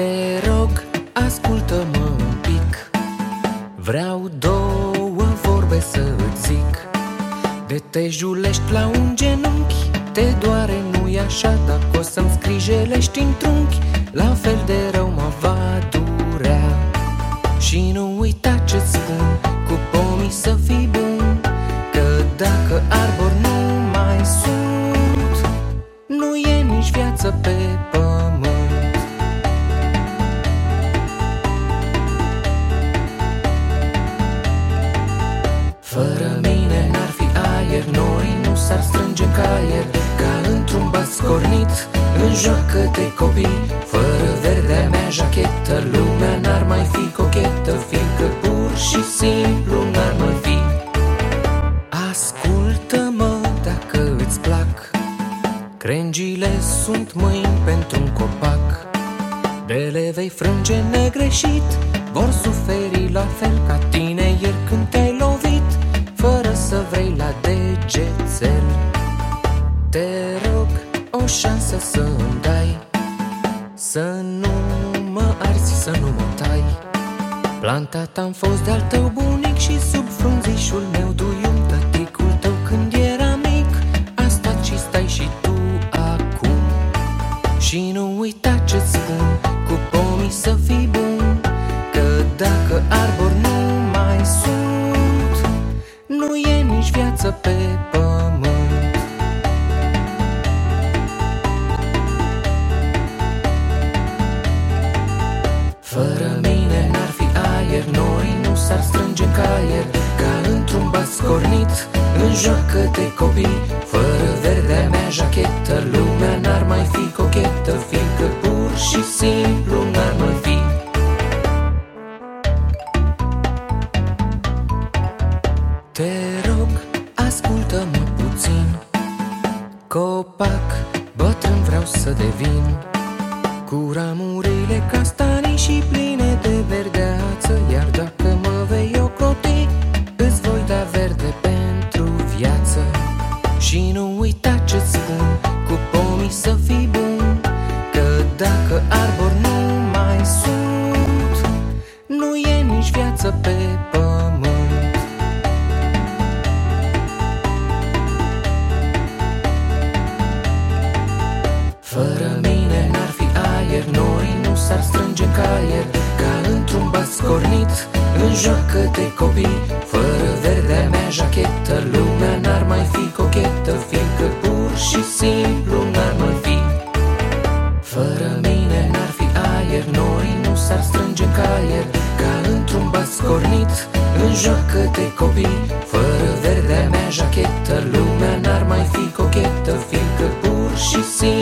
Te rog, ascultă-mă un pic. Vreau două vorbe să îți zic. De te julești la un genunchi Te doare, nu-i așa? Dacă o să-mi scrijelești în trunchi La fel de rău mă va durea. Și nu uita ce spun Fără mine n-ar fi aer Noi nu s-ar strânge în caier Ca într-un bas cornit În joacă de copii. Fără verdea mea jachetă Lumea n-ar mai fi cochetă Fiindcă pur și simplu n-ar mai fi. Ascultă-mă dacă îți plac Crengile sunt mâini pentru un copac. De le vei frânge negreșit Vor suferi la fel ca tine degețel Te rog o șansă să îmi dai. Să nu mă arzi, să nu mă tai. Plantat am fost de-al tău bunic Și sub frunzișul meu duium Tăticul tău când era mic. Asta ci stai și tu acum. Și nu uita ce-ți spun Cu pomii să fii bun Că dacă arbori nu mai sunt Nu e nici viață pe pământ într-un bas cornit În joacă de copii. Fără verdea mea jachetă Lumea n-ar mai fi cochetă. Fiindcă pur și simplu n-ar mai fi. Te rog, ascultă-mă puțin. Copac, bătrân vreau să devin. Cu ramurile castanii și pline de verdeață Iar dacă uita ce-ți spun Cu pomii să fii bun Că dacă arbori nu mai sunt Nu e nici viață pe pământ. Fără mine n-ar fi aer Noi nu s-ar strânge în caier Ca într-un bas cornit În joacă de copii într-un bas cornit În joacă de copii. Fără verdea mea jachetă Lumea n-ar mai fi cochetă Fiindcă pur și simplu n-ar mai